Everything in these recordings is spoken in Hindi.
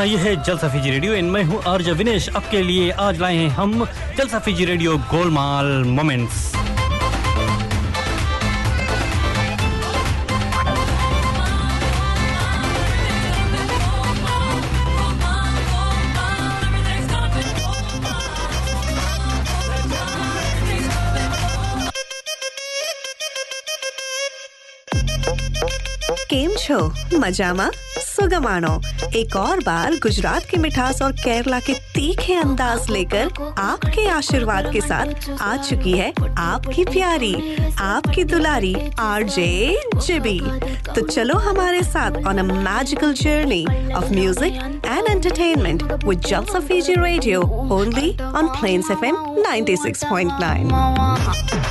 हाँ ये है जलसा फीजी रेडियो इन मैं हूँ आर्ज विनेश आपके लिए आज लाए हैं हम जलसा फीजी रेडियो गोलमाल मोमेंट्स કેમ છો મજામાં सुगमानो। एक और बार गुजरात की मिठास और केरला के तीखे अंदाज लेकर आपके आशीर्वाद के साथ आ चुकी है आपकी प्यारी, आपकी दुलारी आरजे जिबी। तो चलो हमारे साथ on a magical journey of music and entertainment with Jalsa Fiji radio only on plains FM 96.9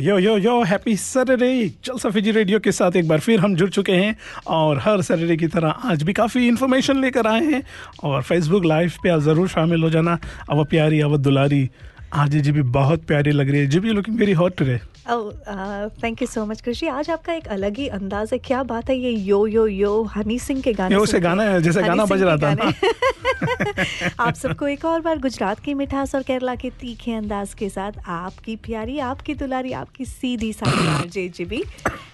Yo yo yo happy Saturday Jalsa Fiji radio के साथ एक बार फिर हम जुड़ चुके हैं और हर सैटरडे की तरह आज भी काफ़ी इन्फॉर्मेशन लेकर आए हैं और फेसबुक लाइव पे आप ज़रूर शामिल हो जाना। अब प्यारी, अब दुलारी आज जी भी बहुत प्यारी लग रही है। जी भी looking very hot today thank you so much Krishi आज आपका एक अलग ही अंदाज है। क्या बात है ये यो यो यो हनी सिंह के गाने ये उसे गाना है, जैसे गाना बज रहा था। आप सबको एक और बार गुजरात की मिठास और केरला के तीखे अंदाज के साथ आपकी प्यारी आपकी दुलारी आपकी सीधी सादी आरजे जीबी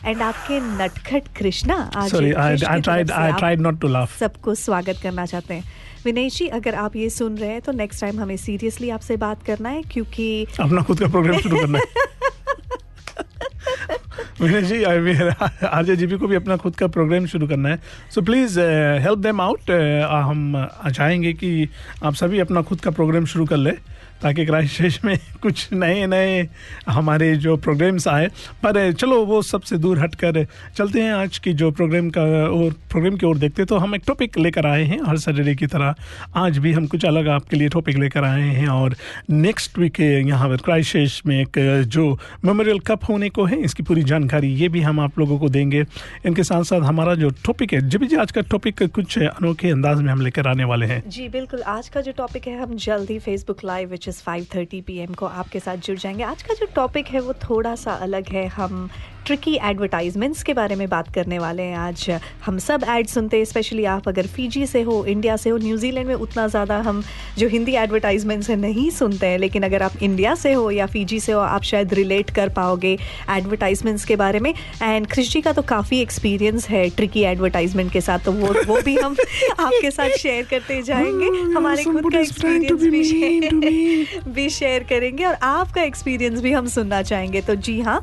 एंड आपके नटखट कृष्णा आज I I tried I tried not to laugh सबको स्वागत करना चाहते हैं। विनेश जी अगर आप ये सुन रहे हैं तो नेक्स्ट टाइम हमें सीरियसली आपसे बात करना है क्योंकि अपना खुद का प्रोग्राम शुरू करना है। विनय जी आरजे जीबी को भी अपना खुद का प्रोग्राम शुरू करना है। So please help them out हम चाहेंगे कि आप सभी अपना खुद का प्रोग्राम शुरू कर लें। ताकि क्राइस्ट में कुछ नए नए हमारे जो प्रोग्राम्स आए। पर चलो, वो सबसे दूर हटकर चलते हैं आज की जो प्रोग्राम का और प्रोग्राम की ओर देखते तो हम एक टॉपिक लेकर आए हैं, हर सैटरडे की तरह। आज भी हम कुछ अलग आपके लिए टॉपिक लेकर आए हैं और नेक्स्ट वीक यहाँ पर क्राइस्ट में एक जो मेमोरियल कप होने को है, इसकी पूरी जानकारी ये भी हम आप लोगों को देंगे। इनके साथ साथ हमारा जो टॉपिक है जब जी, आज का टॉपिक कुछ अनोखे अंदाज में हम लेकर आने वाले हैं। जी, बिल्कुल। आज का जो टॉपिक है, हम जल्द ही Facebook live which is 5:30 PM को आपके साथ जुड़ जाएँगे। आज का जो टॉपिक है वो थोड़ा सा अलग है। हम ट्रिकी एडवर्टाइजमेंट्स के बारे में बात करने वाले हैं आज। हम सब एड सुनते हैं स्पेशली आप अगर फीजी से हो इंडिया से हो न्यूजीलैंड में उतना ज़्यादा हम जो हिंदी एडवर्टाइजमेंट्स हैं नहीं सुनते हैं। लेकिन अगर आप इंडिया से हो या फीजी से हो आप शायद रिलेट कर पाओगे एडवर्टाइजमेंट्स के बारे में। एंड कृषि का तो काफ़ी एक्सपीरियंस है ट्रिकी एडवर्टाइजमेंट के साथ तो वो वो भी हम आपके साथ शेयर करते जाएँगे। हमारे खुद का एक्सपीरियंस भी शेयर भी शेयर करेंगे और आपका एक्सपीरियंस भी हम सुनना चाहेंगे। तो जी हाँ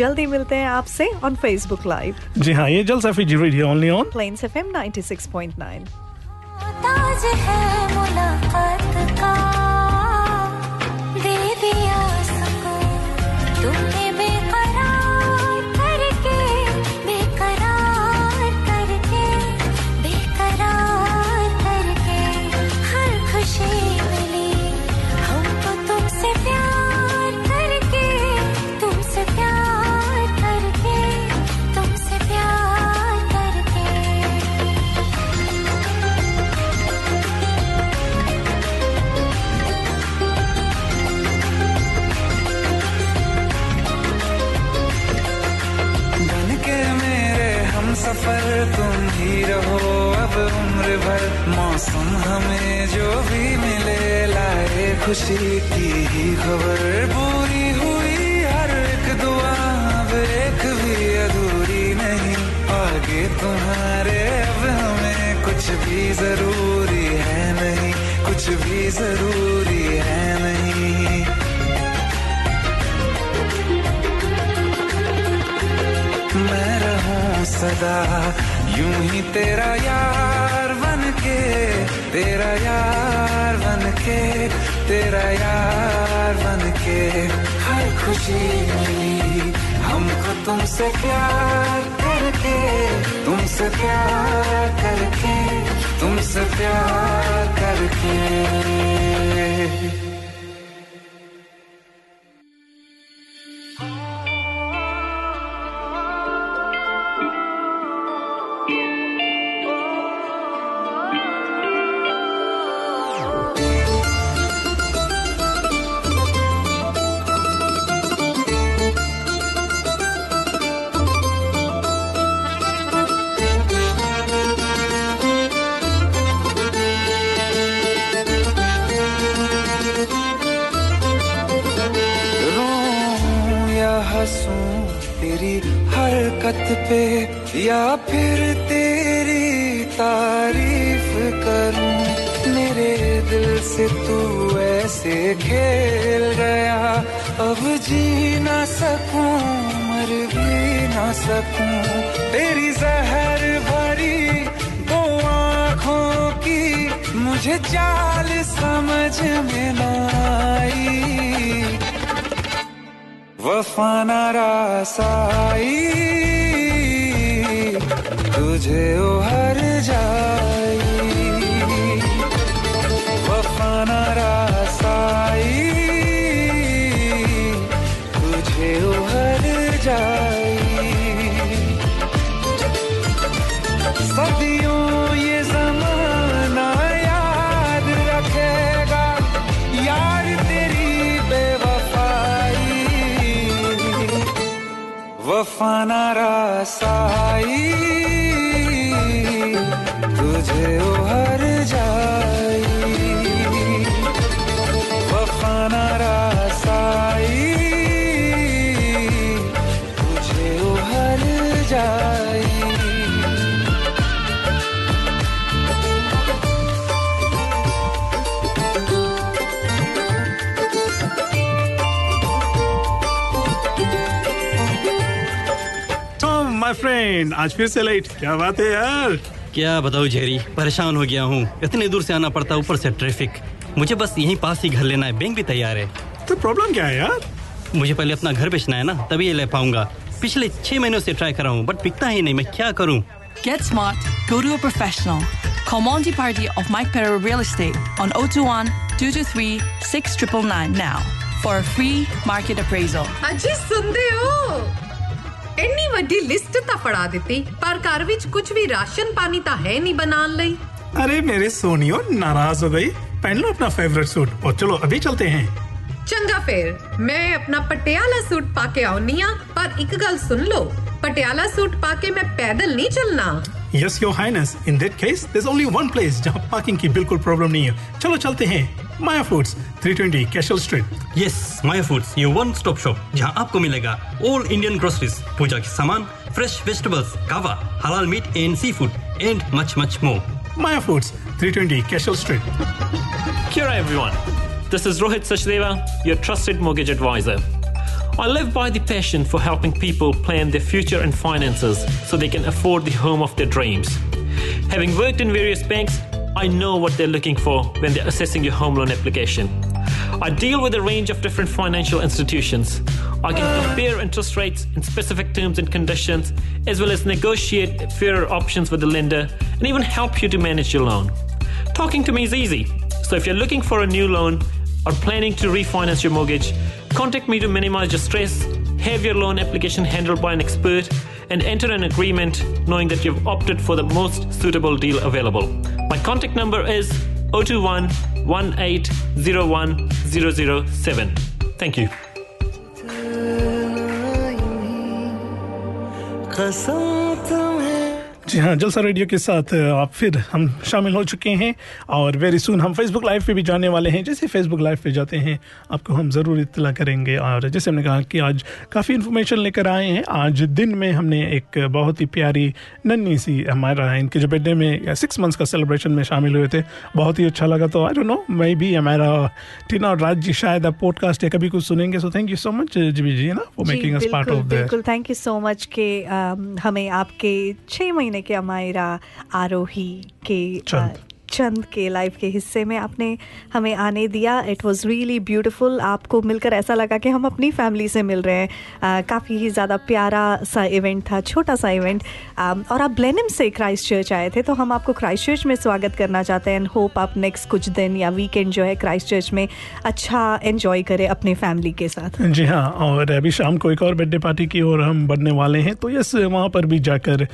जल्दी मिलते हैं आपसे ऑन फेसबुक लाइव जी हाँ ये Jalsa Fiji radio only on plains F M 96.9 ताज है मुलाकात का दे दिया ही रहो अब उम्र भर मौसम हमें जो भी मिले, लाए खुशी की ही खबर। पूरी हुई हर एक दुआ, अब एक भी अधूरी नहीं। आगे तुम्हारे अब हमें कुछ भी ज़रूरी है नहीं, कुछ भी ज़रूरी है नहीं। मैं रहूँ सदा यूँ ही तेरा यार बन के तेरा यार बन के तेरा यार बन के हर खुशी मिली, हमको तुमसे प्यार करके, तुमसे प्यार करके, तुमसे प्यार करके। तारीफ़ करूँ, मेरे दिल से तू ऐसे खेल गया। अब जी ना सकूँ, मर भी ना सकूँ। तेरी जहर भरी दो आँखों की मुझे चाल समझ में ना आई। वफा न रासाई तुझे ओ हर जाई रासाई। तुझे ओ हर जाई। सदियों ये जमाना याद रखेगा। यार तेरी बेवफाई। वफा न रासाई। तुझे हर जाई। वफा रासाई। तुझे हर जाई। माय फ्रेंड आज फिर से लेट क्या बात है यार? क्या बताऊँ जेरी परेशान हो गया हूँ। इतने दूर से आना पड़ता ऊपर से ट्रैफ़िक मुझे बस यहीं पास ही घर लेना है। बैंक भी तैयार है। तो प्रॉब्लम क्या है यार? मुझे पहले अपना घर बेचना है ना तभी ये ले पाऊँगा। पिछले छह महीनों से ट्राई कर रहा हूँ बट पिकता ही नहीं। मैं क्या करूँ? Get smart go to professional Go party of mike Call real Party on O two one two two three six triple nine now for free market appraisal अच्छी सुनते हो? ਇੰਨੀ ਵੱਡੀ ਲਿਸਟ ਤਾਂ ਫੜਾ ਦਿੱਤੀ ਪਰ ਘਰ ਵਿੱਚ ਕੁਝ ਵੀ ਰਾਸ਼ਨ ਪਾਣੀ ਤਾਂ ਹੈ ਨਹੀਂ ਬਣਾਉਣ ਲਈ अरे मेरे सोनियो नाराज हो गई पहन लो अपना फेवरेट सूट और चलो अभी चलते हैं ਚੰਗਾ ਫੇਰ ਮੈਂ ਆਪਣਾ ਪਟਿਆਲਾ ਸੂਟ ਪਾ ਕੇ ਆਉਣੀ ਆ ਪਰ ਇੱਕ ਗੱਲ ਸੁਣ ਲਓ ਪਟਿਆਲਾ ਸੂਟ ਪਾ ਕੇ ਮੈਂ ਪੈਦਲ ਨਹੀਂ ਚੱਲਣਾ Yes, Your Highness. In that case, there's only one place जहाँ पार्किंग की बिल्कुल प्रॉब्लम नहीं है चलो चलते हैं Maya foods 320 Cashel street yes Maya foods ये वन स्टॉप शॉप जहां आपको मिलेगा ऑल इंडियन ग्रोसरीज पूजा के सामान fresh vegetables kava halal meat and seafood and much much more Maya foods 320 Cashel street Kia ora, everyone. This is Rohit Sachdeva, your trusted mortgage advisor. I live by the passion for helping people plan their future and finances so they can afford the home of their dreams. Having worked in various banks, I know what they're looking for when they're assessing your home loan application. I deal with a range of different financial institutions. I can compare interest rates and specific terms and conditions, as well as negotiate fairer options with the lender and even help you to manage your loan. Talking to me is easy. So if you're looking for a new loan or planning to refinance your mortgage, contact me to minimize your stress, have your loan application handled by an expert, and enter an agreement knowing that you've opted for the most suitable deal available. My contact number is 021 1801 007. Thank you. जी हाँ जलसा रेडियो के साथ आप फिर हम शामिल हो चुके हैं और वेरी सुन हम फेसबुक लाइव पे भी जाने वाले हैं। जैसे फेसबुक लाइव पे जाते हैं आपको हम ज़रूर इतला करेंगे। और जैसे हमने कहा कि आज काफ़ी इन्फॉर्मेशन लेकर आए हैं। आज दिन में हमने एक बहुत ही प्यारी नन्ही सी हमारा इनके जो बर्थडे में सिक्स मंथ्स का सेलिब्रेशन में शामिल हुए थे। बहुत ही अच्छा लगा तो आई डोंट नो मैं भी हमारा टीना और राज जी शायद आप पॉडकास्ट या कभी कुछ सुनेंगे। So thank you so much जी जी ना for making us part of बिल्कुल थैंक यू सो मच के हमें आपके छः महीने के अमायरा आरोही के। चंद के लाइफ के हिस्से में आपने हमें आने दिया। इट वॉज़ रियली ब्यूटिफुल आपको मिलकर ऐसा लगा कि हम अपनी फैमिली से मिल रहे हैं। काफ़ी ही ज़्यादा प्यारा सा इवेंट था, छोटा सा इवेंट और आप ब्लेनम से क्राइस्ट चर्च आए थे तो हम आपको क्राइस्ट चर्च में स्वागत करना चाहते हैं एंड होप आप नेक्स्ट कुछ दिन या वीकेंड जो है क्राइस्ट चर्च में अच्छा एंजॉय करें अपने फैमिली के साथ। जी हाँ और अभी शाम को एक और बर्थडे पार्टी की ओर हम बढ़ने वाले हैं तो यस वहाँ पर भी जाकर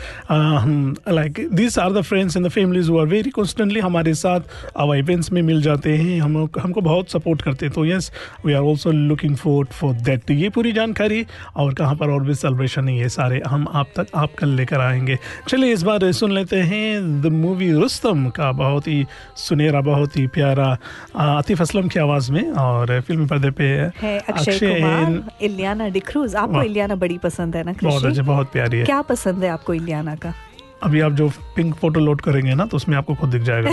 like this are the friends and the families very constantly हमारे साथ आवर इवेंट्स में मिल जाते हैं। हम हमको बहुत सपोर्ट करते हैं। तो yes we are also looking for for that तो ये पूरी जानकारी और कहाँ पर और भी सेलिब्रेशन है ये सारे हम आप तक आप कल लेकर आएँगे। चलिए इस बार सुन लेते हैं द मूवी रुस्तम का बहुत ही सुनहरा बहुत ही प्यारा आतिफ असलम की आवाज़ में और फ़िल्म पर्दे पे है अक्षय इलियाना डिक्रूज। आपको इलियाना बड़ी पसंद है ना बहुत अच्छी बहुत प्यारी है। क्या पसंद है आपको इलियाना का? अभी आप जो पिंक फ़ोटो लोड करेंगे ना तो उसमें आपको खुद दिख जाएगा।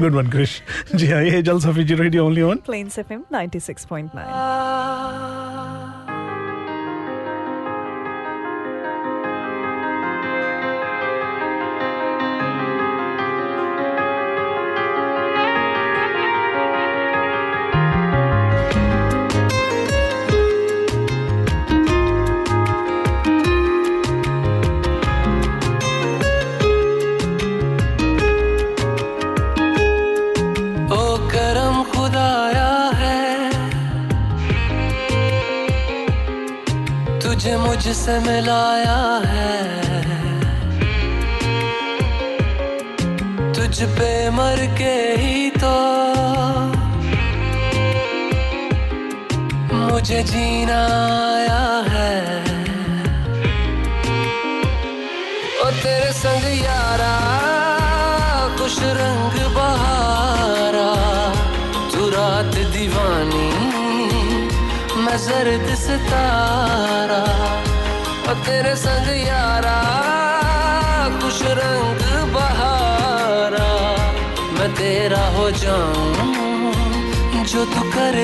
गुड वन क्रिश जी हाँ ये जल सफी जी radio only one six FM 96.9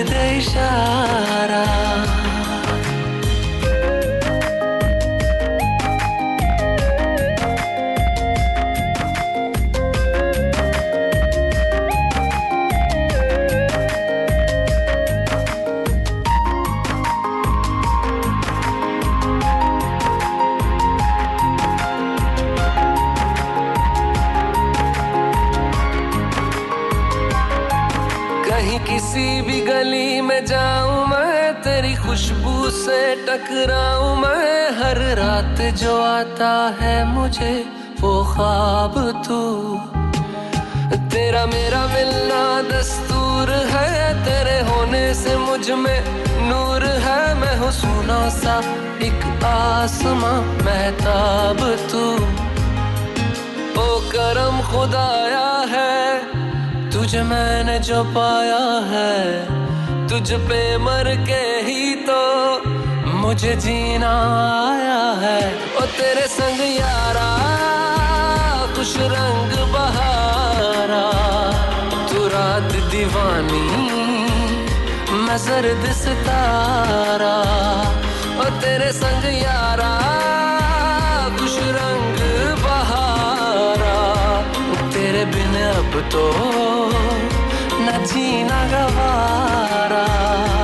तू में जाऊँ, मैं तेरी खुशबू से टकराऊं। मैं हर रात जो आता है मुझे, वो ख्वाब तू। तेरा मेरा मिलना दस्तूर है, तेरे होने से मुझमें नूर है। मैं हूँ सुना सा एक आसमां, महताब तू। ओ करम खुदाया है, तुझे मैंने जो पाया है। तुझ पे मर के ही तो मुझे जीना आया है। ओ तेरे संग यारा, कुछ रंग बहारा। तू रात दीवानी, मैं जर्द सितारा। ओ तेरे संग यारा, कुछ रंग बहारा। तेरे बिन अब तो न जीना गवारा मैंने छोड़े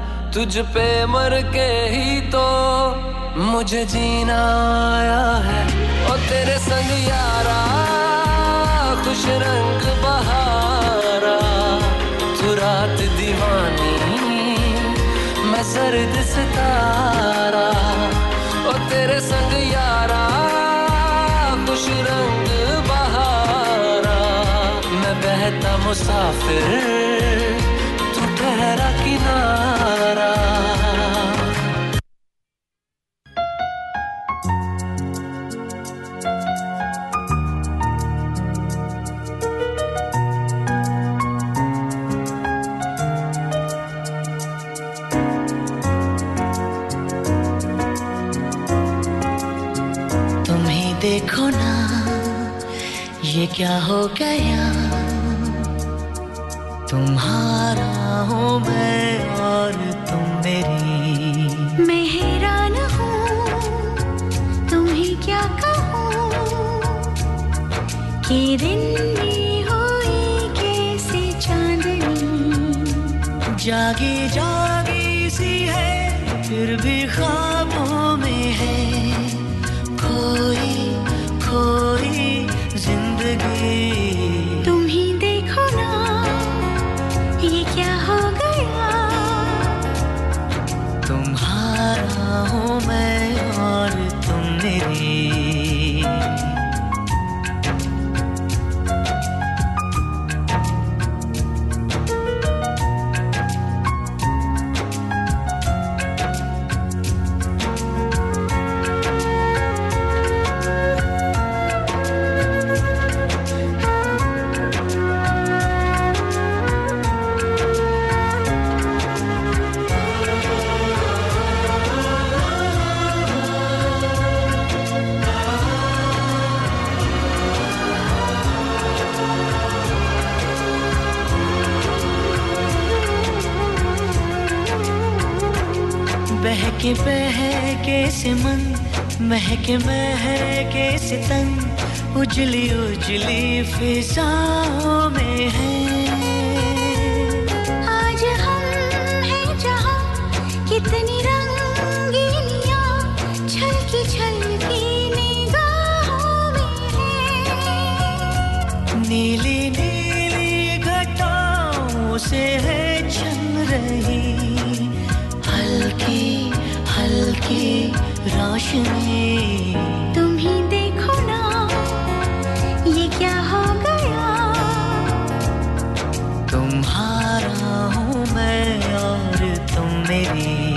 तुझ पे मर के ही तो मुझे जीना आया है। ओ तेरे संग यारा, खुश रंग बहारा। तू रात दीवानी, मैं सर्द सितारा। ओ तेरे संग यारा, खुश रंग बहारा। मैं बहता मुसाफिर ठहरा किनारा। देखो ना ये क्या हो गया? तुम्हारा हूँ मैं और तुम मेरी। मैं हैरान हूँ तुम्हें क्या कहूँ? कि दिन में हुई कैसे चांदनी? जागी जागी सी है, फिर भी ख्वाबों तुम्हारा हूँ मैं और तुम मेरी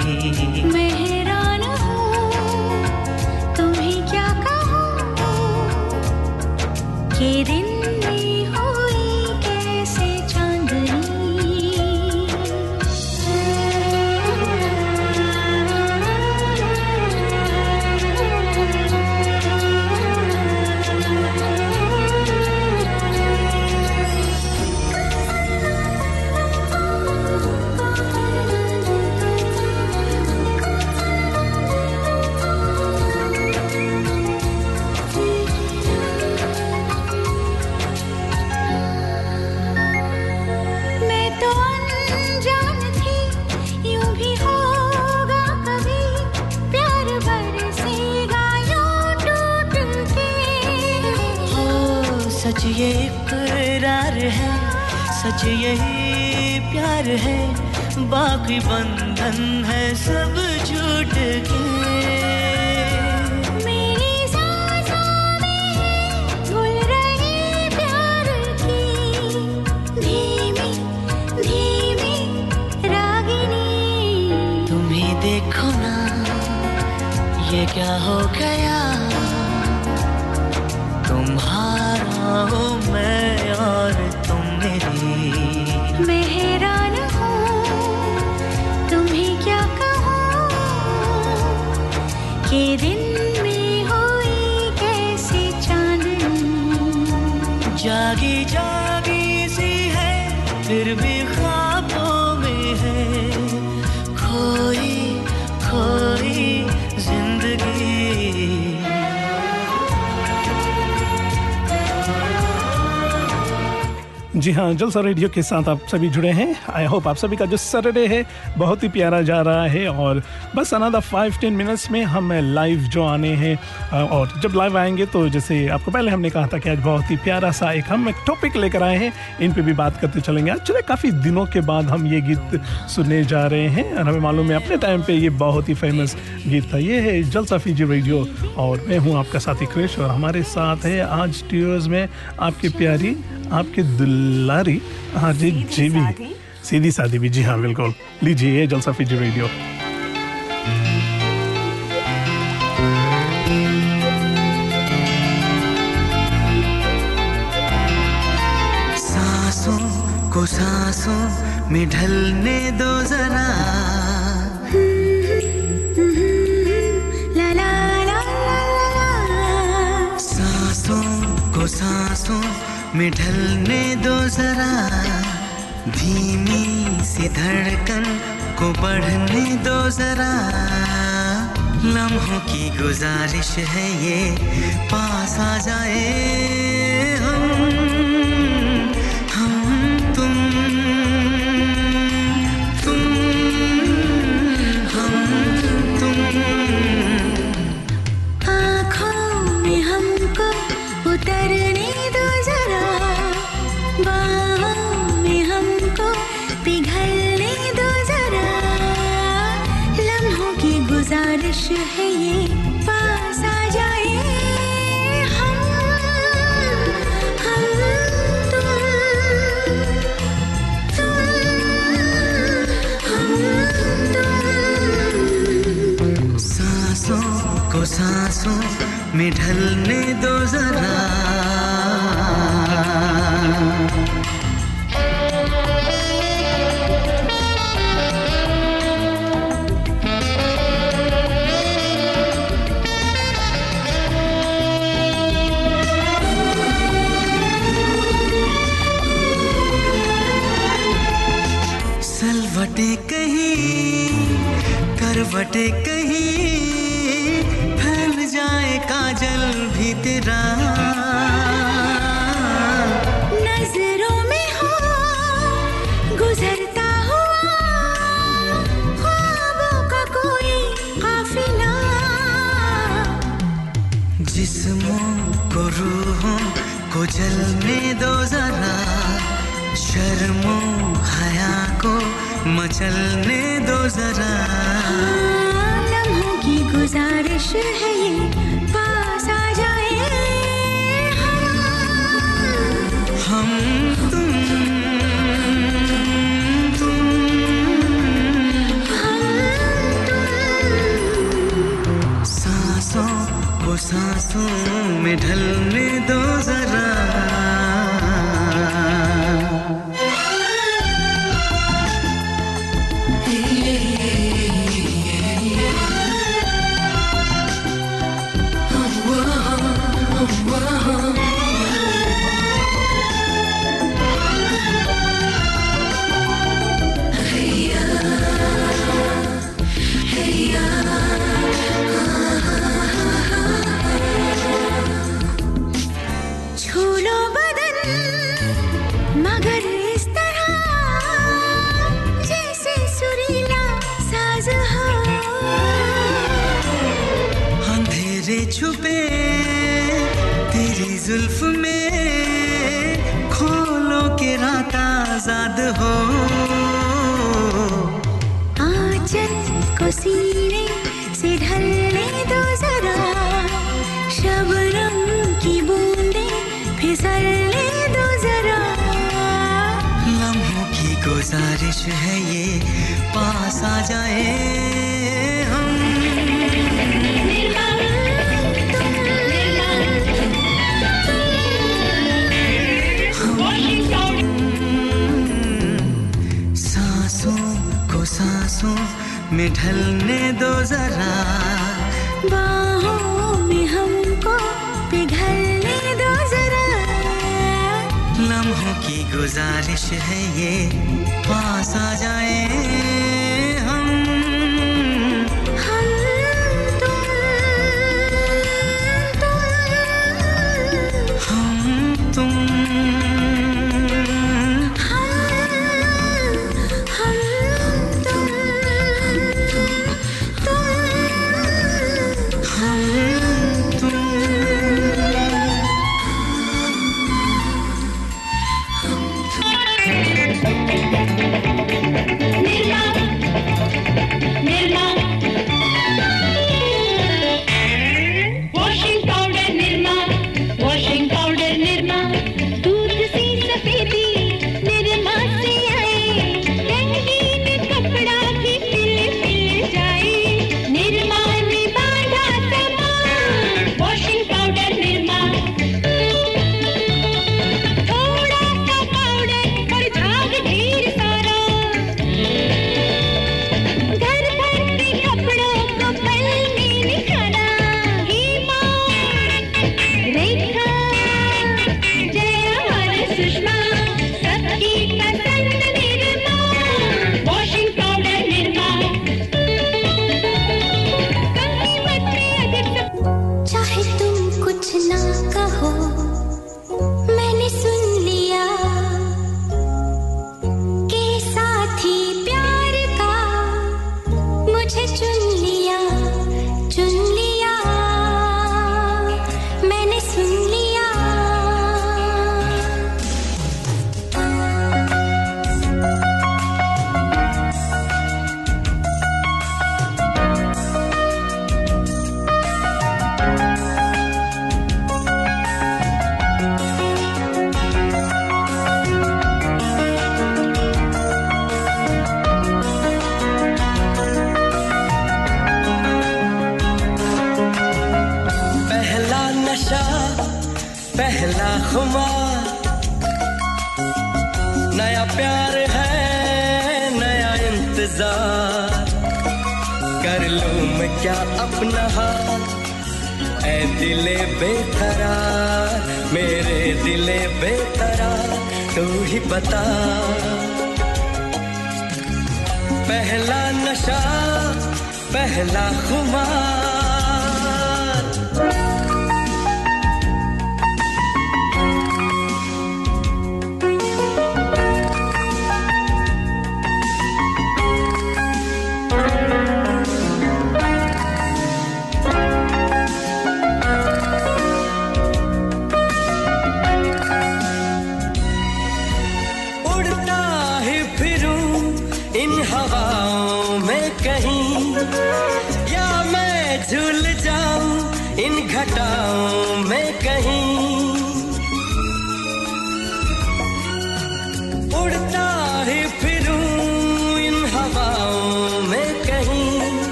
जागी जागी सी है फिर भी जी हाँ जलसा रेडियो के साथ आप सभी जुड़े हैं। आई होप आप सभी का जो सैटरडे है, बहुत ही प्यारा जा रहा है और बस अनादा फाइव टेन मिनट्स में हम लाइव जो आने हैं और जब लाइव आएँगे तो जैसे आपको पहले हमने कहा था कि आज बहुत ही प्यारा सा एक हम एक टॉपिक लेकर आए हैं, इन पर भी बात करते चलेंगे। चले काफ़ी दिनों के बाद हम ये गीत सुनने जा रहे हैं और हमें मालूम है अपने टाइम पर ये बहुत ही फ़ेमस गीत था। ये है जलसा फीजी रेडियो और मैं हूँ आपका साथी क्रिश और हमारे साथ है आज ट्यूर्स में आपकी प्यारी, आपकी दुलारी हाँ जी जी भी। सीधी। सादी भी जी हाँ बिल्कुल। लीजिए ये जलसा फीजी रेडियो सांसों को सांसों में ढलने दो जरा। ला ला ला ला ला ला। सांसों को सांसों में ढलने दो जरा। धीमी सी धड़कन को बढ़ने दो जरा। लम्हों की गुजारिश है ये, पास आ जाए हम। में ढलने दो जरा। सलवटे कहीं करवटे कहीं को जलने दो जरा शर्मो हया को मचलने दो जरा। लम्हों की गुजारिश है ये पास आ जाए हम तुम तुम सांसों में ढलने दो जरा। बारिश है ये। पास आ जाए।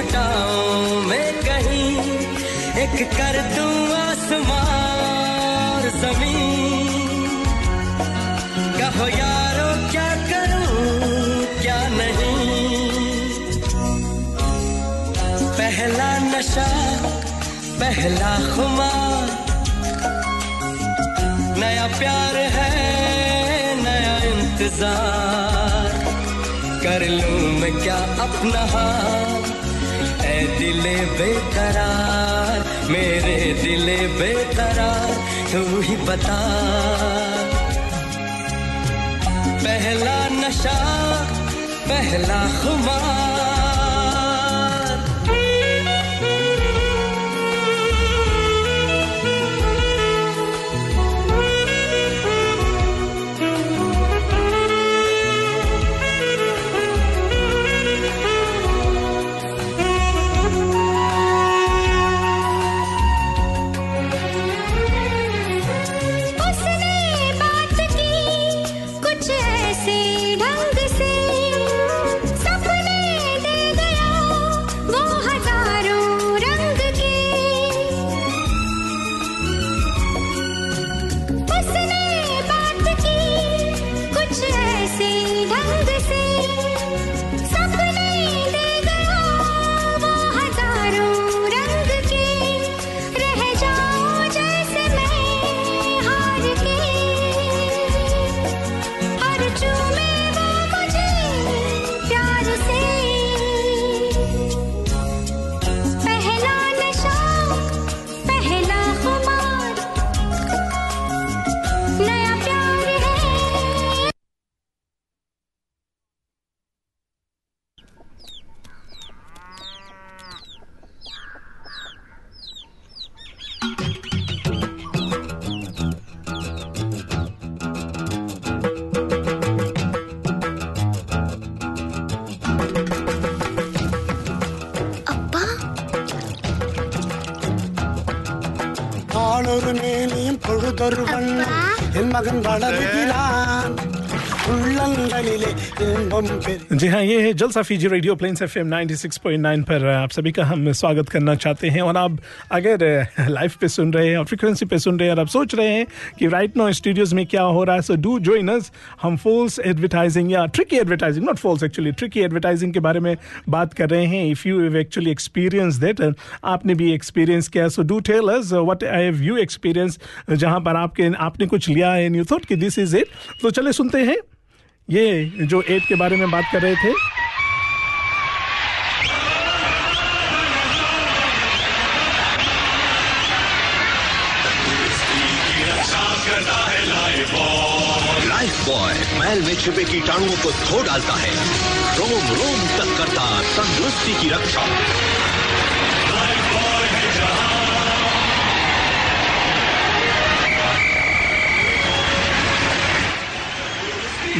घटाओं में कहीं, एक कर दूँ आसमान, ज़मीन। कहो, यारो, क्या करूँ, क्या नहीं? पहला नशा, पहला खुमार नया प्यार है, नया इंतज़ार। कर लूँ मैं क्या अपना हाथ दिल बेकरार मेरे दिल बेकरार तू ही बता। पहला नशा पहला खुमार। மகன் வளருது जी हाँ ये है Jalsa Fiji radio planes F M ninety six point nine पर आप सभी का हम स्वागत करना चाहते हैं और आप अगर लाइव पे सुन रहे हैं और फ्रिक्वेंसी पे सुन रहे हैं और आप सोच रहे हैं कि राइट नो स्टूडियोज में क्या हो रहा है सो डू join us. हम फॉल्स एडवर्टाइजिंग या tricky advertising not false actually tricky advertising के बारे में बात कर रहे हैं. If you actually experience that आपने भी एक्सपीरियंस किया so do tell us what I you experience जहाँ पर आपके, आपने कुछ लिया है यू थॉट कि दिस इज़ इट तो चले सुनते हैं। ये जो एड के बारे में बात कर रहे थे। लाइफ बॉय मैल में छिपे कीटाणुओं को धो डालता है। रोम रोम तक करता तंदुरुस्ती की रक्षा।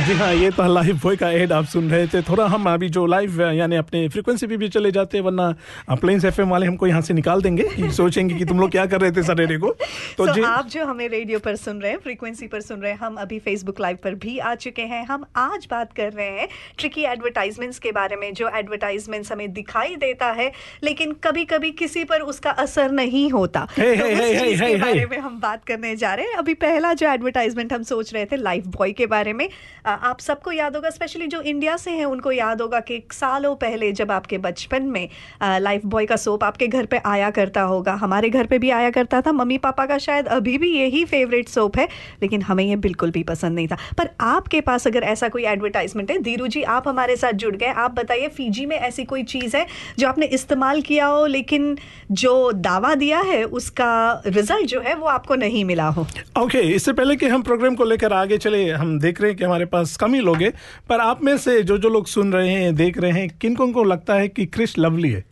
जी हाँ ये तो लाइव बॉय का एड आप सुन रहे थे। थोड़ा हम अभी जो लाइव यानी अपने फ्रीक्वेंसी पे भी चले जाते हैं वरना प्लेन्स एफ़ वाले हमको यहाँ से निकाल देंगे। सोचेंगे कि तुम लोग क्या कर रहे थे सरेरे को। तो तो जी। आप जो हमें रेडियो पर सुन रहे हैं फ्रीक्वेंसी पर सुन रहे हैं हम अभी फेसबुक लाइव पर भी आ चुके हैं। हम आज बात कर रहे हैं ट्रिकी एडवर्टाइजमेंट्स के बारे में जो एडवर्टाइजमेंट्स हमें दिखाई देता है लेकिन कभी कभी किसी पर उसका असर नहीं होता। Hey, तो hey, hey, hey, बारे में हम बात करने जा रहे हैं। अभी पहला जो एडवर्टाइजमेंट हम सोच रहे थे लाइफ बॉय के बारे में आप सबको याद होगा स्पेशली जो इंडिया से हैं उनको याद होगा कि सालों पहले जब आपके बचपन में लाइफ बॉय का सोप आपके घर पे आया करता होगा। हमारे घर पे भी आया करता था। मम्मी पापा का शायद अभी भी यही फेवरेट सोप है लेकिन हमें ये बिल्कुल भी पसंद नहीं था। पर आपके पास अगर ऐसा कोई एडवर्टाइजमेंट है धीरू जी आप हमारे साथ जुड़ गए। आप बताइए फीजी में ऐसी कोई चीज़ है जो आपने इस्तेमाल किया हो लेकिन जो दावा दिया है उसका रिज़ल्ट जो है वो आपको नहीं मिला हो? ओके okay, इससे पहले कि हम प्रोग्राम को लेकर आगे चले हम देख रहे हैं कि हमारे पास कम ही लोग। पर आप में से जो जो लोग सुन रहे हैं देख रहे हैं किन को लगता है कि क्रिश लवली है।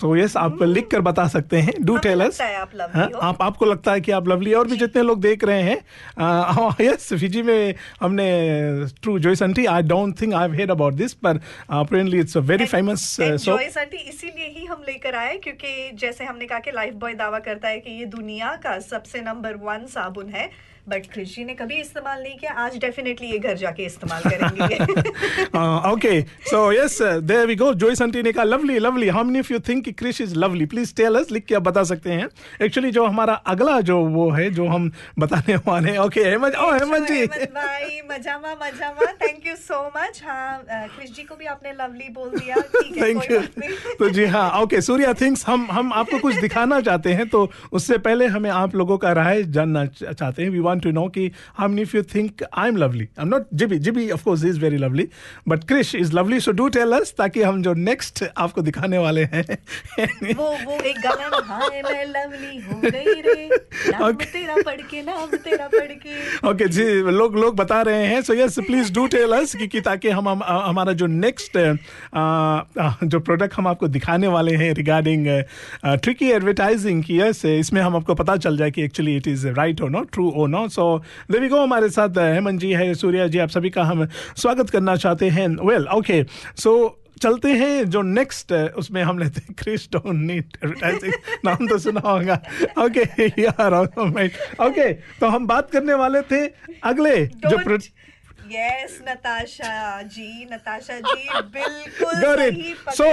तो यस yes, आप लिख कर बता सकते हैं। डू टेल अस आप हो। आपको लगता है कि आप लवली और भी जितने लोग देख रहे हैं यस फिजी में हमने true Joyce aunty I don't think I have heard about this पर apparently it's a very famous so Joyce aunty इसीलिए ही हम लेकर आए क्योंकि जैसे हमने कहा कि लाइफ बॉय दावा करता है कि ये दुनिया का सबसे नंबर वन साबुन है। बट कृषि ने कभी इस्तेमाल नहीं किया आज डेफिनेटली ये घर जाके इस्तेमाल करेंगे okay so yes there we go Joyce aunty ने कहा lovely lovely how many of you think कि is lovely please tell us लिख के आप बता सकते हैं एक्चुअली जो हमारा अगला जो वो है जो हम बताने वाले हैं ओके हेमंत ओ हेमंत जी भाई मजामा मजामा थैंक यू सो मच हाँ कृष जी को भी आपने लवली बोल दिया थैंक यू तो जी हाँ ओके सूर्या थिंग्स हम हम आपको कुछ दिखाना चाहते हैं तो उससे पहले हमें आप लोगों का राय जानना चाहते हैं। वी टू नो कि how many of you think I am lovely I am not जिबी जिबी of course is very lovely but Krish is lovely so do tell us ताकि हम जो नेक्स्ट आपको दिखाने वाले हैं। वो वो एक गाना हाय मैं लवली हो गई रे नाम Okay. तेरा पढ़ के नाम तेरा पढ़ के। ओके जी लोग लोग बता रहे हैं so yes please do tell us कि, ताकि हम, हम हमारा जो नेक्स्ट जो प्रोडक्ट हम आपको दिखाने वाले हैं रिगार्डिंग ट्रिकी एडवर्टाइजिंग की यस इसमें हम आपको पता चल जाए कि एक्चुअली इट इज़ राइट हो नो ट्रू हो सो देवी गो हमारे साथ हेमन हेमंत जी है सूर्या जी आप सभी का हम स्वागत करना चाहते हैं। वेल ओके सो चलते हैं जो नेक्स्ट उसमें हम लेते हैं क्रिस डोंट नीड एडवर्टाइजिंग नाम तो सुना होगा। ओके यार ओके तो हम बात करने वाले थे अगले जो Don't- प्रो- यस नताशा जी नताशा जी बिल्कुल Got it. So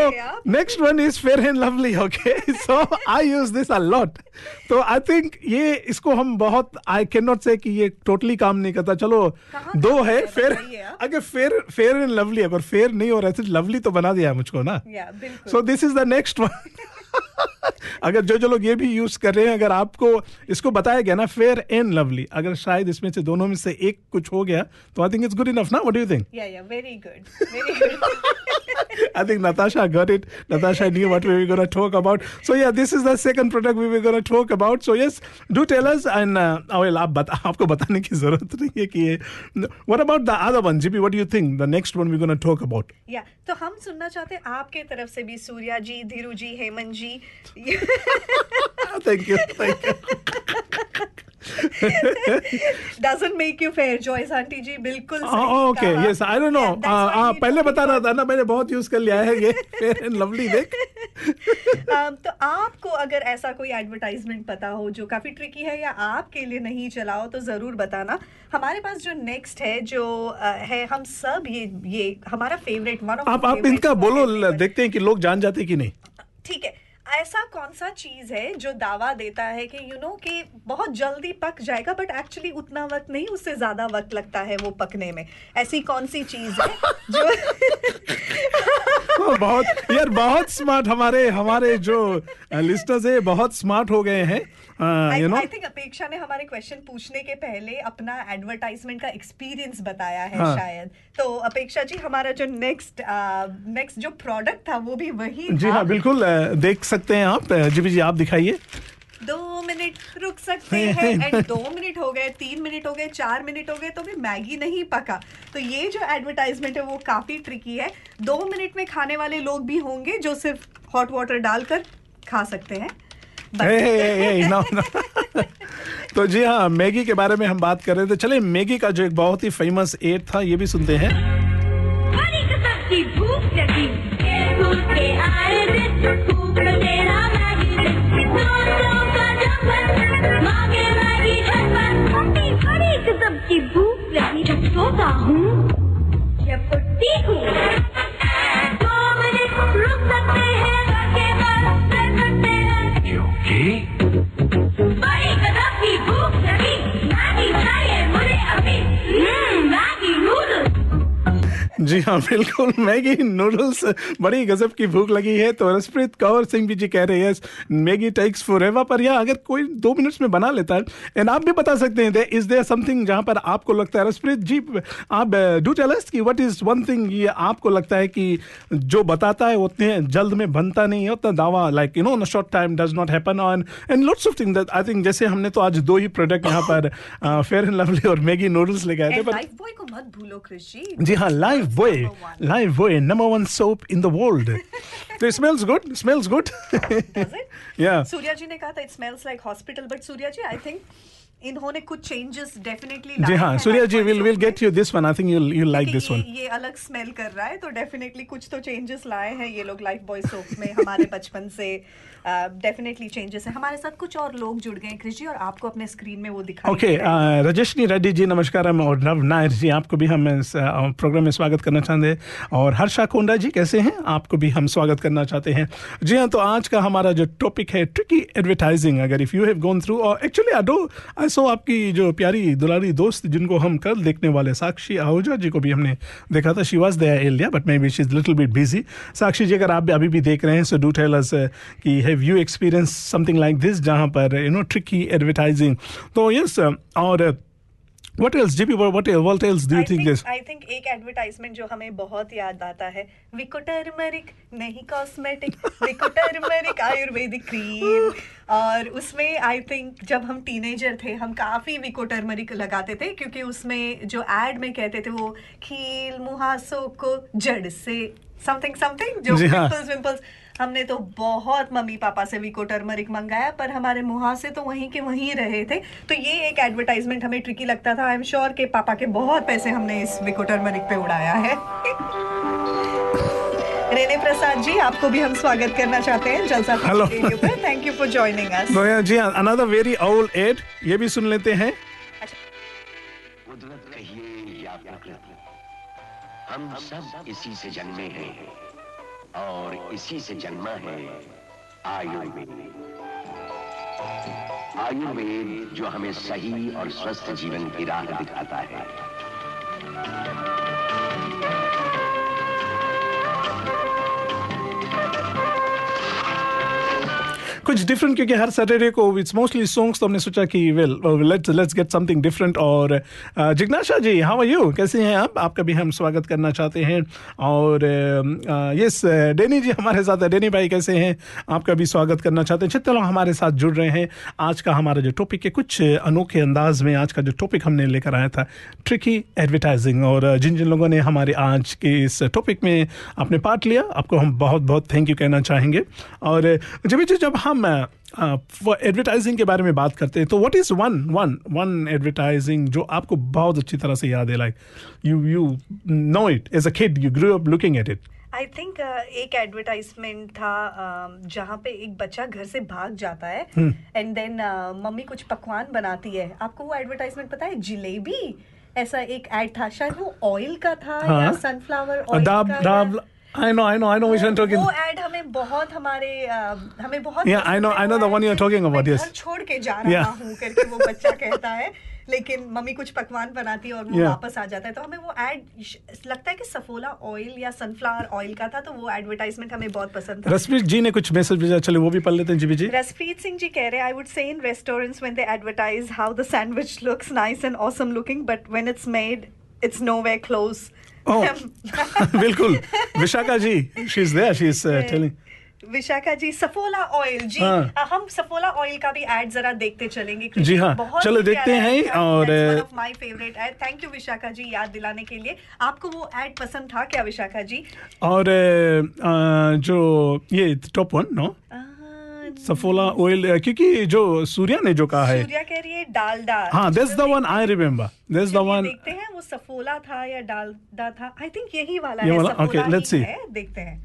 next one is fair and lovely. Okay, so I use this a lot. तो I think ये इसको हम बहुत I cannot say कि ये टोटली काम नहीं करता। चलो दो है फेयर अगर फेयर फेयर एंड लवली अगर फेयर नहीं हो रहा है लवली तो बना दिया मुझको ना? So this is the next one अगर जो जो लोग ये भी यूज़ कर रहे हैं, अगर आपको इसको बताया गया ना फेयर एंड लवली अगर शायद इसमें से दोनों में से एक कुछ हो गया तो I think it's good enough ना? व्हाट डू यू थिंक या या very good very good I think Natasha got it. Natasha knew what we were going to talk about. So yeah, this is the second product we were going to talk about. So yes, do tell us and uh, well, आप बता आपको बताने की जरूरत नहीं है कि ये what about the other one, GP? What do you think? The next one we're going to talk about. या तो हम सुनना चाहते हैं आपके तरफ से भी सूर्या जी धीरू जी हेमंत जी Thank you. Thank you. Doesn't make you fair Joyce aunty ji बिल्कुल सही okay yes I don't know पहले बता रहा था ना मैंने बहुत यूज़ कर लिया है ये। फेयर एंड लवली देख। Um, तो आपको अगर ऐसा कोई एडवर्टाइजमेंट पता हो जो काफ़ी ट्रिकी है या आपके लिए नहीं चलाओ तो ज़रूर बताना। हमारे पास जो नेक्स्ट है जो है हम सब ये ये हमारा फेवरेट वन आप आप इनका बोलो देखते हैं कि लोग जान जाते कि नहीं। ठीक है। ऐसा कौन सा चीज़ है जो दावा देता है कि यू नो कि बहुत जल्दी पक जाएगा बट एक्चुअली उतना वक्त नहीं, उससे ज़्यादा वक्त लगता है वो पकने में। ऐसी कौन सी चीज़ है जो बहुत, यार बहुत स्मार्ट हमारे हमारे जो लिस्टर्स है, बहुत स्मार्ट हो गए हैं। आई थिंक अपेक्षा ने हमारे क्वेश्चन पूछने के पहले अपना एडवर्टाइजमेंट का एक्सपीरियंस बताया है हाँ। शायद। तो अपेक्षा जी हमारा जो नेक्स्ट नेक्स्ट जो प्रोडक्ट था वो भी वही जी था। हाँ बिल्कुल अ, देख सकते हैं आप। जी जी आप दिखाइए। दो मिनट रुक सकते हैं। एंड दो मिनट हो गए तीन मिनट हो गए चार मिनट हो गए तो भी मैगी नहीं पका। तो ये जो एडवर्टाइजमेंट है वो काफ़ी ट्रिकी है। दो मिनट में खाने वाले लोग भी होंगे जो सिर्फ़ हॉट वाटर डालकर खा सकते हैं। हे, hey, हे, हे, no, no. तो जी हाँ मैगी के बारे में हम बात कर रहे थे। चले मैगी का जो एक बहुत ही फ़ेमस एड था ये भी सुनते हैं। जी हाँ बिल्कुल। मैगी नूडल्स बड़ी गजब की भूख लगी है तो रसप्रीत कौर सिंह भी जी कह रहे हैं मैगी टेक्स फॉर पर या अगर कोई दो मिनट्स में बना लेता है एंड आप भी बता सकते हैं इज़ देयर समथिंग जहाँ पर आपको लगता है रसप्रीत जी आप डू टेल अस कि व्हाट इज़ वन थिंग ये आपको लगता है कि जो बताता है उतने जल्द में बनता नहीं है उतना दावा like you know in short time does not happen on and lots of thing I think जैसे हमने तो आज दो ही प्रोडक्ट यहाँ पर फेयर एंड लवली और मैगी नूडल्स लेके आए थे पर लाइफ बॉय को मत भूलो कृष जी हाँ Lifebuoy Lifebuoy number one soap in the world तो स्मेल्स गुड स्मेल्स गुड या सूर्या जी ने कहा था it smells like hospital but Surya ji I think इन्होंने कुछ चेंजेस डेफिनेटली जी हाँ Surya ji will will get you this one I think you you like this one ये अलग स्मेल कर रहा है तो डेफिनेटली कुछ तो चेंजेस लाए हैं ये लोग लाइफ बॉय सोप में हमारे बचपन से डेफिनेटली चेंजेस है। हमारे साथ कुछ और लोग जुड़ गए कृषि और आपको अपने स्क्रीन में वो दिखाई ओके रजस्नी रेड्डी जी नमस्कार हम और नव नायर जी आपको भी हम इस प्रोग्राम में स्वागत करना चाहते हैं। और हर्षा कोंडा जी कैसे हैं? आपको भी हम स्वागत करना चाहते हैं। जी हाँ तो आज का हमारा जो टॉपिक है ट्रिकी एडवर्टाइजिंग अगर if you have gone through और actually I do I saw आपकी जो प्यारी दुलारी दोस्त जिनको हम कल देखने वाले साक्षी आहूजा जी को भी हमने देखा था। She was there Aliya but maybe she is little bit busy Sakshi ji अगर आप अभी भी देख रहे हैं सो डू टेल अस कि have you experience something like this जहाँ पर यू नो ट्रिकी एडवर्टाइजिंग तो यस और what else JP what what else, what else do you I think is I think एक एडवर्टाइजमेंट जो हमें बहुत याद आता है विको टर्मरिक नहीं cosmetic Vicco turmeric ayurvedic cream और उसमें आई थिंक जब हम टीनेजर थे हम काफ़ी विको टर्मरिक लगाते थे क्योंकि उसमें जो एड में कहते थे वो खील मुहासों को जड़ से समथिंग समथिंग जो हाँ। पिंपल्स विंपल्स हमने तो बहुत मम्मी पापा से विको टर्मरिक मंगाया पर हमारे मुहासे तो वहीं के वहीं रहे थे। तो ये एक एडवर्टाइजमेंट हमें ट्रिकी लगता था। आई एम श्योर के पापा के बहुत पैसे हमने इस विको टर्मरिक पे उड़ाया है। रेने प्रसाद जी आपको भी हम स्वागत करना चाहते हैं Jalsa hello thank you for joining us yeah, जी अनदर वेरी ओल्ड एड ये भी सुन लेते हैं। कुदरत कहिए या प्रकृति हम सब इसी से जन्मे हैं। और इसी से जन्मा है आयुर्वेद। आयुर्वेद जो हमें सही और स्वस्थ जीवन की राह दिखाता है। कुछ डिफरेंट क्योंकि हर सैटरडे को इट्स मोस्टली सॉन्ग्स तो हमने सोचा कि well let's let's get something different और uh, Jignasha ji how are you कैसे हैं आप? आपका भी हम स्वागत करना चाहते हैं और यस डेनी जी हमारे साथ डेनी भाई कैसे हैं? आपका भी स्वागत करना चाहते हैं। लोग हमारे साथ जुड़ रहे हैं। आज का हमारा जो टॉपिक है कुछ अनोखे अंदाज में आज का जो टॉपिक हमने लेकर आया था ट्रिकी एडवर्टाइजिंग और uh, जिन जिन लोगों ने हमारे आज के इस टॉपिक में आपने पार्ट लिया आपको हम बहुत बहुत थैंक यू कहना चाहेंगे। और uh, जब जब हम हम एडवर्टाइजिंग के बारे में बात करते हैं तो what is one one one advertising जो आपको बहुत अच्छी तरह से याद है like you you know it as a kid you grow up looking at it I think एक एडवर्टाइजमेंट था um, जहाँ पे एक बच्चा घर से भाग जाता है। एंड देन मम्मी कुछ पकवान बनाती है। आपको वो एडवर्टाइजमेंट पता है? जिलेबी? ऐसा एक एड था शायद वो ऑयल का था हाँ। या सनफ्लावर ऑयल डाब का या- I know I know I know which talking वो एड हमें बहुत हमारे uh, हमें बहुत Yeah, I know, I know the one you're talking about. Yes. घर छोड़ के जा रहा Yeah. हूँ करके वो बच्चा कहता है लेकिन मम्मी कुछ पकवान बनाती है और वो Yeah. वापस आ जाता है तो हमें वो एड लगता है कि सफोला ऑयल या सनफ्लावर ऑयल का था तो वो एडवर्टाइजमेंट हमें बहुत पसंद था रसप्रीत जी ने कुछ मैसेज भेजा चले वो भी पढ़ लेते हैं जीबी जी रसप्रीत सिंह जी कह रहे हैं I would say in restaurants when they advertise how the sandwich looks nice and awesome looking but when it's made it's nowhere close. बिल्कुल। Vishakha ji she is there she is telling Vishakha ji Saffola oil जी हाँ। हम सफोला ऑयल का भी एड जरा देखते चलेंगे जी हाँ, चलो देखते हैं और, my favourite ad thank you Vishakha ji याद दिलाने के लिए। आपको वो एड पसंद था क्या विशाखा जी? और अ, अ, जो ये top one no Saffola oil क्योंकि जो सूर्या ने जो कहा है। सूर्या कह रही है डालडा हाँ this the one I remember this the one देखते हैं वो सफोला था या डालडा था। आई थिंक यही वाला ये है वाला? Okay let's let's see. है, देखते हैं।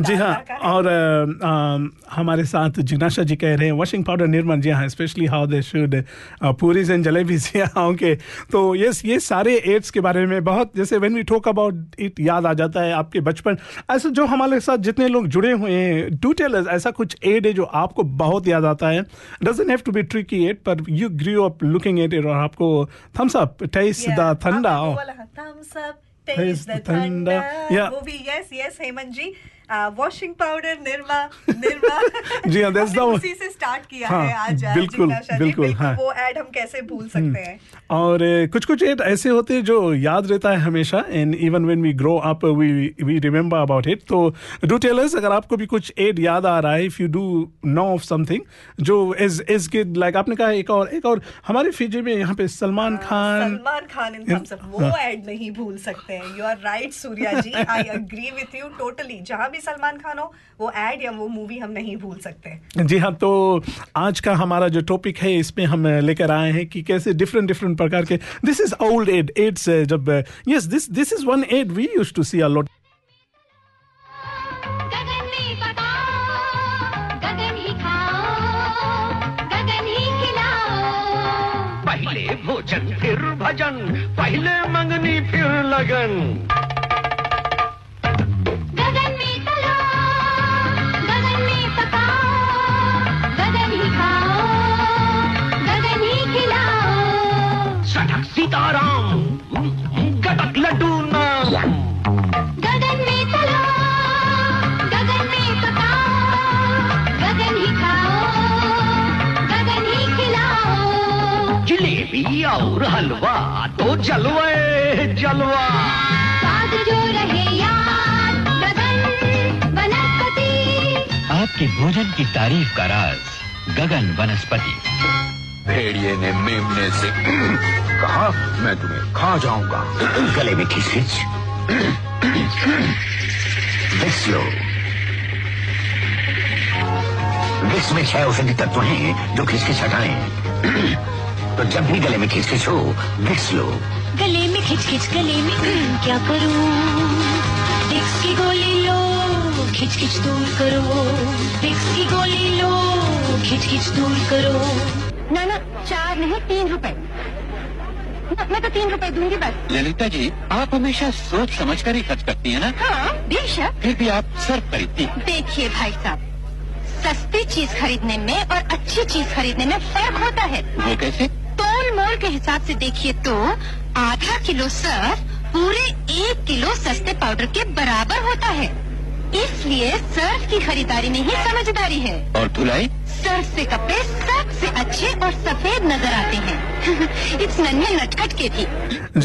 जी हाँ और हमारे साथ जिग्नाशा जी कह रहे हैं वॉशिंग पाउडर निर्माण जी हाँ specially how they should puris and jalebi जी हाँ ओके तो ये ये सारे एड्स के बारे में बहुत जैसे when we talk about it याद आ जाता है आपके बचपन। ऐसे जो हमारे साथ जितने लोग जुड़े हुए हैं डू टेल ऐसा कुछ एड है जो आपको बहुत याद आता है? Doesn't have to be tricky ad पर you grew up looking at it और आपको Thums Up taste the thanda Thums Up taste the thanda thunder. Yeah. वो भी yes yes Hemant ji. Washing powder Nirma Nirma जी हाँ, हमने one. उसी से स्टार्ट किया हाँ, है आज बिल्कुल, बिल्कुल, हाँ। वो ऐड हम कैसे भूल सकते हैं और कुछ कुछ एड ऐसे होते हैं जो याद रहता है हमेशा and even when we grow up we we remember about it तो डू टेल अस अगर आपको भी कुछ एड याद आ रहा है if you do know of something जो इज़ इज़ गुड लाइक आपने कहा एक और एक और हमारे फीजी में यहाँ पे Salman Khan Salman Khan in Thums Up वो हाँ। ऐड नहीं भूल सकते हैं you are right Surya ji I agree with you totally जहाँ भी सलमान खान हो वो एड या वो मूवी हम नहीं भूल सकते। जी हाँ तो आज का हमारा जो टॉपिक है इसमें हम लेकर आए हैं कि कैसे डिफरेंट डिफरेंट प्रकार के this is old ad ads जब yes this this is one ad we used to see a lot Gagan में पकाओ गगन ही खाओ गगन ही खिलाओ। पहले भोजन फिर भजन पहले मंगनी फिर लगन। जलवे। जलवा जो रहे याद गगन वनस्पति। आपके भोजन की तारीफ़ का राज गगन वनस्पति। भेड़िए ने मेमने से कहा मैं तुम्हें खा जाऊँगा। गले में खिसखिच विक्स लो। विक्स में छह औषधि तत्व हैं जो खिसखिस हटाएँ। तो जब भी गले में खिसखिस हो विक्स लो। गले में खिच खिच गले में क्या करूँ? विक्स की गोली लो खिच खिच दूर करो। विक्स की गोली लो खिच खिच दूर करो। ना ना चार नहीं तीन रुपए। मैं तो तीन रुपए दूँगी बस। ललिता जी आप हमेशा सोच समझ कर ही खर्च करती हैं ना? हाँ बेशक। फिर भी आप सर्फ खरीदती हैं। देखिए भाई साहब सस्ती चीज़ खरीदने में और अच्छी चीज़ खरीदने में फ़र्क होता है। वो कैसे? मोल के हिसाब से देखिए तो आधा किलो सर्फ पूरे एक किलो सस्ते पाउडर के बराबर होता है। इसलिए सर्फ की खरीदारी में ही समझदारी है। और धुलाई? सर्फ से कपड़े सबसे अच्छे और सफ़ेद नज़र आते हैं। इस नन्हे नटखट के थी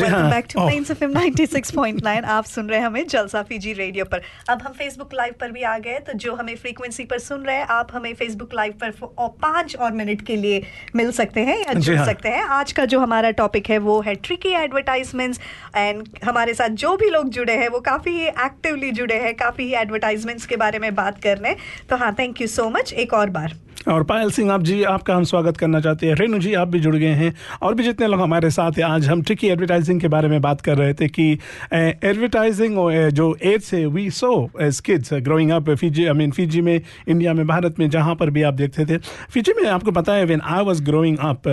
हाँ। बैक टू ओह, एफएम 96.9 आप सुन रहे हैं हमें जलसा फीजी रेडियो पर। अब हम फेसबुक लाइव पर भी आ गए तो जो हमें फ्रीक्वेंसी पर सुन रहे हैं आप हमें फेसबुक लाइव पर और पाँच और मिनट के लिए मिल सकते हैं या जुड़ हाँ। सकते हैं। आज का जो हमारा टॉपिक है वो है ट्रिकी एडवर्टाइजमेंट्स एंड हमारे साथ जो भी लोग जुड़े हैं वो काफ़ी एक्टिवली जुड़े हैं काफ़ी एडवर्टाइजमेंट्स के बारे में बात कर रहे हैं। तो हाँ थैंक यू सो मच एक और बार। और पायल सिंह आप जी आपका हम स्वागत करना चाहते हैं। रेणु जी आप भी जुड़ गए हैं और भी जितने लोग हमारे साथ हैं आज हम ट्रिकी एडवर्टाइजिंग के बारे में बात कर रहे थे कि एडवर्टाइजिंग जो एड्स है we saw as kids growing up Fiji I mean Fiji में इंडिया में भारत में जहाँ पर भी आप देखते थे। फीजी में आपको पता है when I was growing up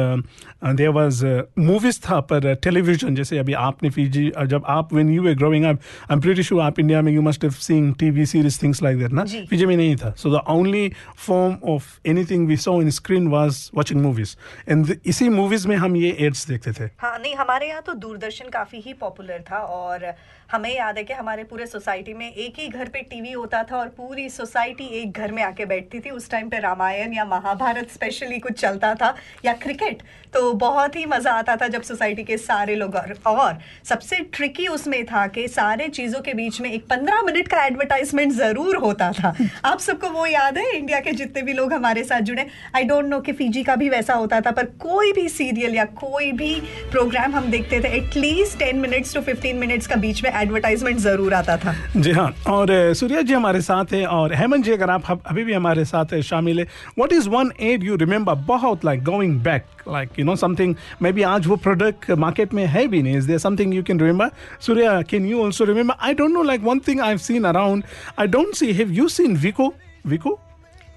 there was movies था पर टेलीविज़न जैसे अभी आपने फीजी जब आप when you were growing up I am pretty sure आप इंडिया में you must have seen TV series things like that ना। फीजी में नहीं था। So the only form of anything we saw in screen was watching movies and इसी मूवीज़ में हम ये एड्स देखते थे। हाँ नहीं, हमारे यहाँ तो दूरदर्शन काफ़ी ही पॉपुलर था और हमें याद है कि हमारे पूरे सोसाइटी में एक ही घर पे टीवी होता था और पूरी सोसाइटी एक घर में आके बैठती थी। उस टाइम पे रामायण या महाभारत स्पेशली कुछ चलता था या क्रिकेट तो बहुत ही मज़ा आता था जब सोसाइटी के सारे लोग और, और सबसे ट्रिकी उसमें था कि सारे चीज़ों के बीच में एक पंद्रह मिनट का एडवर्टाइजमेंट ज़रूर होता था। आप सबको वो याद है? इंडिया के जितने भी लोग हमारे साथ जुड़े आई डोंट नो कि फीजी का भी वैसा होता था पर कोई भी सीरियल या कोई भी प्रोग्राम हम देखते थे at least ten minutes to fifteen minutes का बीच में एडवर्टाइजमेंट ज़रूर आता था। जी हाँ और सूर्या जी हमारे साथ हैं और हेमंत जी अगर आप अभी भी हमारे साथ हैं, शामिल है what is one ad you remember बहुत like going back like you know something maybe आज वो प्रोडक्ट मार्केट में है भी नहीं is there something you can remember Surya can you also remember I don't know like one thing I have seen around I don't see have you seen Vicco Vicco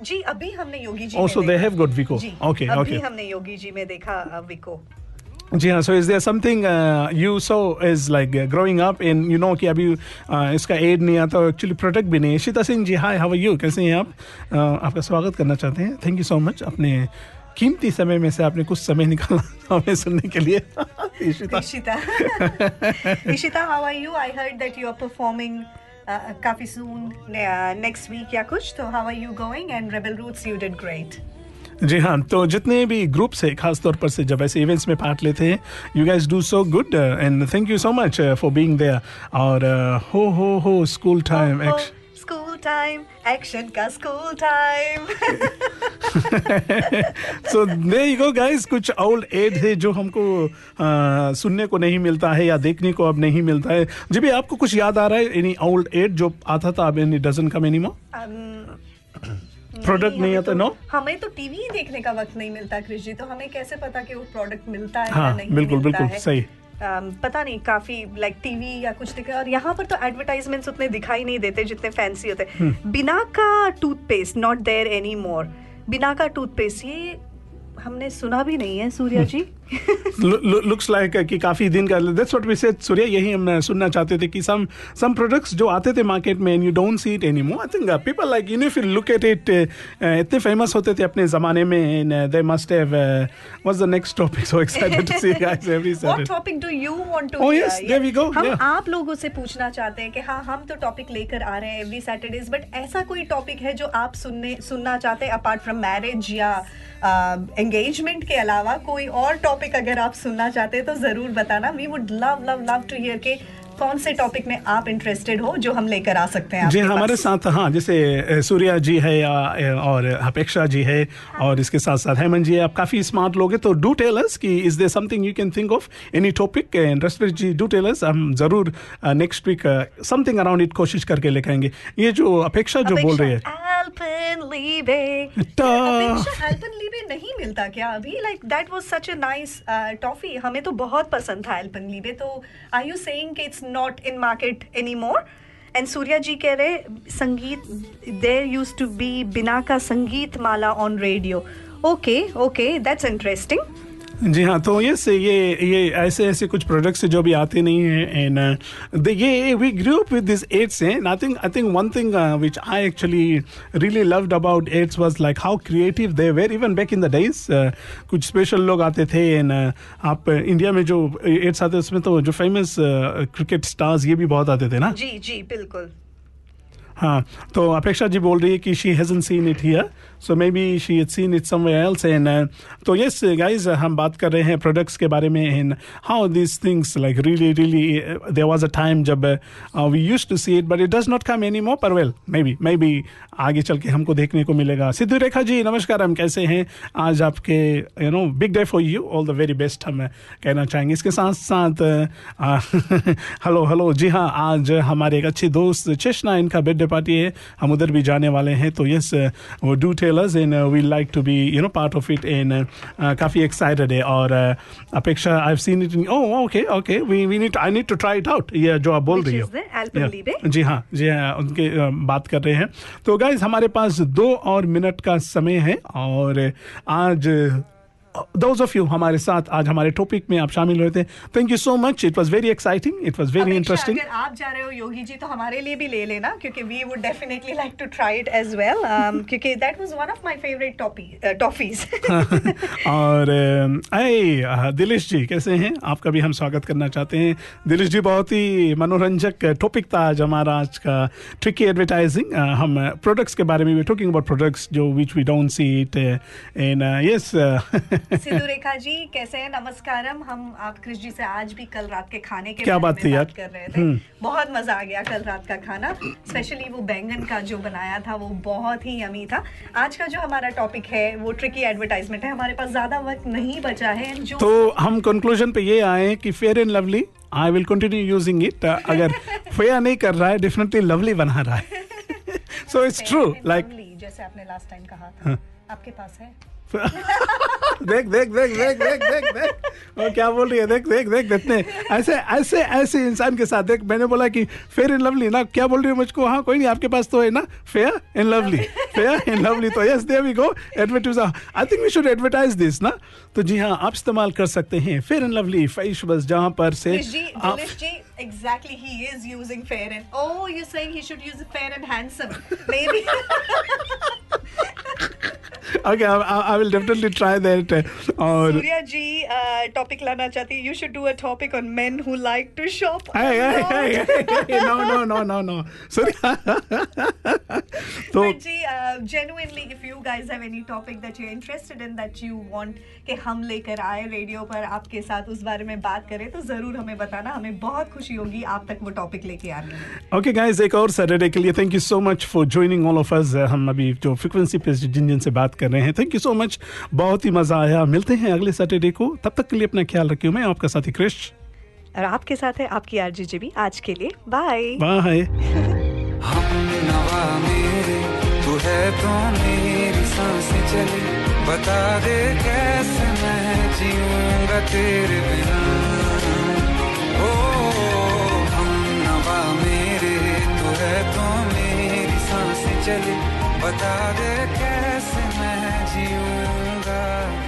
जी अभी हमने योगी जी they देखा। have got Vico. Ji Okay, अभी हमने योगी जी में देखा विको जी हाँ so is there something you so is like growing up in you know कि अभी uh, इसका एड नहीं आता एक्चुअली प्रोडक्ट भी नहीं। है Sheeta Singh ji hi how are you कैसे हैं आप? Uh, आपका स्वागत करना चाहते हैं। थैंक यू सो मच अपने कीमती समय में से आपने कुछ समय निकाला हमें सुनने के लिए। Ishita how are you? I heard that you are performing uh, काफ़ी uh, next week या कुछ तो how are you going? And Rebel Roots, you did great. जी हाँ तो जितने भी ग्रुप्स है खास तौर पर से जब ऐसे इवेंट्स में पार्ट लेते हैं you guys do so good and thank you so much for being there और हो हो हो school time school time, action का school time. So there you go guys कुछ ओल्ड एड है जो हमको uh, सुनने को नहीं मिलता है या देखने को अब नहीं मिलता है। जी भी आपको कुछ याद आ रहा है? एनी ओल्ड एड जो आता था अब any doesn't come anymore Um, product नहीं आता तो- नो हमें तो टीवी ही देखने का वक्त नहीं मिलता कृष जी तो हमें कैसे पता कि वो प्रोडक्ट मिलता है हाँ नहीं बिल्कुल बिल्कुल सही। पता नहीं काफ़ी लाइक टीवी या कुछ दिखा और यहाँ पर तो एडवर्टाइजमेंट्स उतने दिखाई नहीं देते जितने फैंसी होते। हम्म। Binaca toothpaste not there any more Binaca toothpaste ये हमने सुना भी नहीं है सूर्या जी। लुक्स लाइक कि काफ़ी दिन का that's what we said Surya यही हम सुनना चाहते थे कि सम सम प्रोडक्ट्स जो आते थे मार्केट में and you don't see it anymore I think people like you know if you look at it इतने फ़ेमस होते थे अपने जमाने में and they must have what's the next topic so excited to see guys every What Saturday topic do you want to Oh, hear? yes, there we go, हम yeah. आप लोगों से पूछना चाहते हैं कि हाँ हम तो टॉपिक लेकर आ रहे हैं एवरी सैटरडेज बट ऐसा कोई टॉपिक है जो आप सुनने सुनना चाहते हैं अपार्ट फ्रॉम मैरिज या एंगेजमेंट के अलावा कोई और टॉपिक अगर आप सुनना चाहते हैं तो ज़रूर बताना। We would love love love to hear के कौन से टॉपिक में आप इंटरेस्टेड हो जो हम लेकर आ सकते हैं जी हमारे साथ हाँ जैसे सूर्या जी है या, और अपेक्षा जी है हाँ. और इसके साथ साथ हेमंत जी है। आप काफ़ी स्मार्ट लोग हैं तो डू टेल अस कि is there something you can think of any topic and ji do tell us हम ज़रूर next week something around it कोशिश करके लेके आएँगे। ये जो अपेक्षा जो बोल रही है। अपेक्षा Alpenliebe नहीं मिलता क्या? अभी like that was such a nice toffee हमें तो बहुत पसंद था Alpenliebe तो आर यू सेइंग कि it's not in market anymore and Surya ji कह रहे संगीत there used to be Binaca Sangeet Mala on radio okay okay that's interesting जी हाँ तो ये से ये ये ऐसे ऐसे कुछ प्रोडक्ट्स जो भी आते नहीं हैं एंड ये we grew up with this ads हैं I think I think one thing which I actually really loved about ads was like how creative they were even back in the days कुछ स्पेशल लोग आते थे एंड uh, आप इंडिया में जो एड्स आते उसमें तो जो फ़ेमस क्रिकेट स्टार्स ये भी बहुत आते थे ना? जी जी बिल्कुल। हाँ तो अपेक्षा जी बोल रही है कि she hasn't seen it here so maybe she had seen it somewhere else and तो यस गाइस हम बात कर रहे हैं प्रोडक्ट्स के बारे में and how this things like really really there was a time जब we used to see it but it does not come any more पर well maybe maybe आगे चल के हमको देखने को मिलेगा। सिद्धू रेखा जी, नमस्कार, हम कैसे हैं? आज आपके you know big day for you all the very best हम कहना चाहेंगे। इसके साथ साथ हेलो हेलो जी हाँ आज हमारे एक अच्छे दोस्त चेशना इनका बर्थडे पार्टी है हम उधर भी जाने वाले हैं तो यस वो do tell us in we like to be you know part of it इन काफ़ी एक्साइटेड है और uh, अपेक्षा I have seen it in oh okay okay we we need I need to try it out ये जो आप बोल रही हो? Yeah. जी हाँ जी हाँ उनके अ, बात कर रहे हैं तो गाइज़ हमारे पास दो और मिनट का समय है और आज दोज ऑफ़ यू हमारे साथ आज हमारे टॉपिक में आप शामिल हुए थे। Thank you so much it was very exciting it was very interesting अगर आप जा रहे हो योगी जी तो हमारे लिए भी ले लेना क्योंकि we would definitely like to try it as well क्योंकि that was one of my favourite toffees और आए दिलेश जी कैसे हैं? आपका भी हम स्वागत करना चाहते हैं। दिलेश जी बहुत ही मनोरंजक टॉपिक था आज हमारा आज का ट्रिकी एडवर्टाइजिंग हम प्रोडक्ट्स के बारे में भी टॉकिंग अबाउट प्रोडक्ट्स जो which we don't see it and yes Sidhu Rekha ji कैसे हैं? नमस्कारम। हम आप कृष जी से आज भी कल रात के खाने के क्या बात में थी यार? बात कर रहे थे। हम्म। बहुत मज़ा आ गया कल रात का खाना। स्पेशली वो बैंगन का जो बनाया था वो बहुत ही यमी था। आज का जो हमारा टॉपिक है वो ट्रिकी एडवर्टाइजमेंट है। हमारे पास ज़्यादा वक्त नहीं बचा है। जो तो हम कंक्लूजन पे ये आए कि fair and lovely I will continue using it अगर फेयर नहीं कर रहा है डेफिनेटली लवली बना रहा है। सो इट्स ट्रू लाइक जैसे आपने लास्ट टाइम कहा था। हाँ। आपके पास है? देख देख देख देख देख देख देख। वो क्या बोल रही है? देख देख देख देखते ऐसे ऐसे ऐसे इंसान के साथ देख मैंने बोला कि फेयर एंड लवली ना? क्या बोल रही है मुझको? हाँ कोई नहीं आपके पास तो है ना? Fair and lovely fair and lovely तो yes there we go advertise I think we should advertise this ना? तो जी हाँ आप इस्तेमाल कर सकते हैं। फेयर एंड लवली फेस बस जहाँ पर से आप exactly he is using fair and oh, you're saying he should use fair and handsome. Maybe. Okay I will definitely try that और सूर्या जी टॉपिक लाना चाहती you should do a topic on men who like to shop no no no no no Surya तो ji genuinely if you guys have any topic that you interested in that you want कि हम लेकर आए रेडियो पर आपके साथ उस बारे में बात करें तो ज़रूर हमें बताना हमें बहुत खुशी होगी आप तक वो टॉपिक लेके आने ओके गाइस एक और सैटरडे के लिए thank you so much for joining all of us हम अभी जो फ्रीक्वेंसी पे जिन जिन से बात कर रहे हैं। थैंक यू सो मच बहुत ही मज़ा आया। मिलते हैं अगले सैटरडे को। तब तक के लिए अपना ख्याल रखियो। मैं आपका साथी क्रिश और आपके साथ है आपकी आरजी जी भी आज के लिए बाय बाय तू है तो मेरी साँसें चले। बता दे कैसे मैं जीऊँगा तेरे बिना। ओ हम नवा मेरे। तू है तो मेरी साँसें चले। बता दे कैसे love.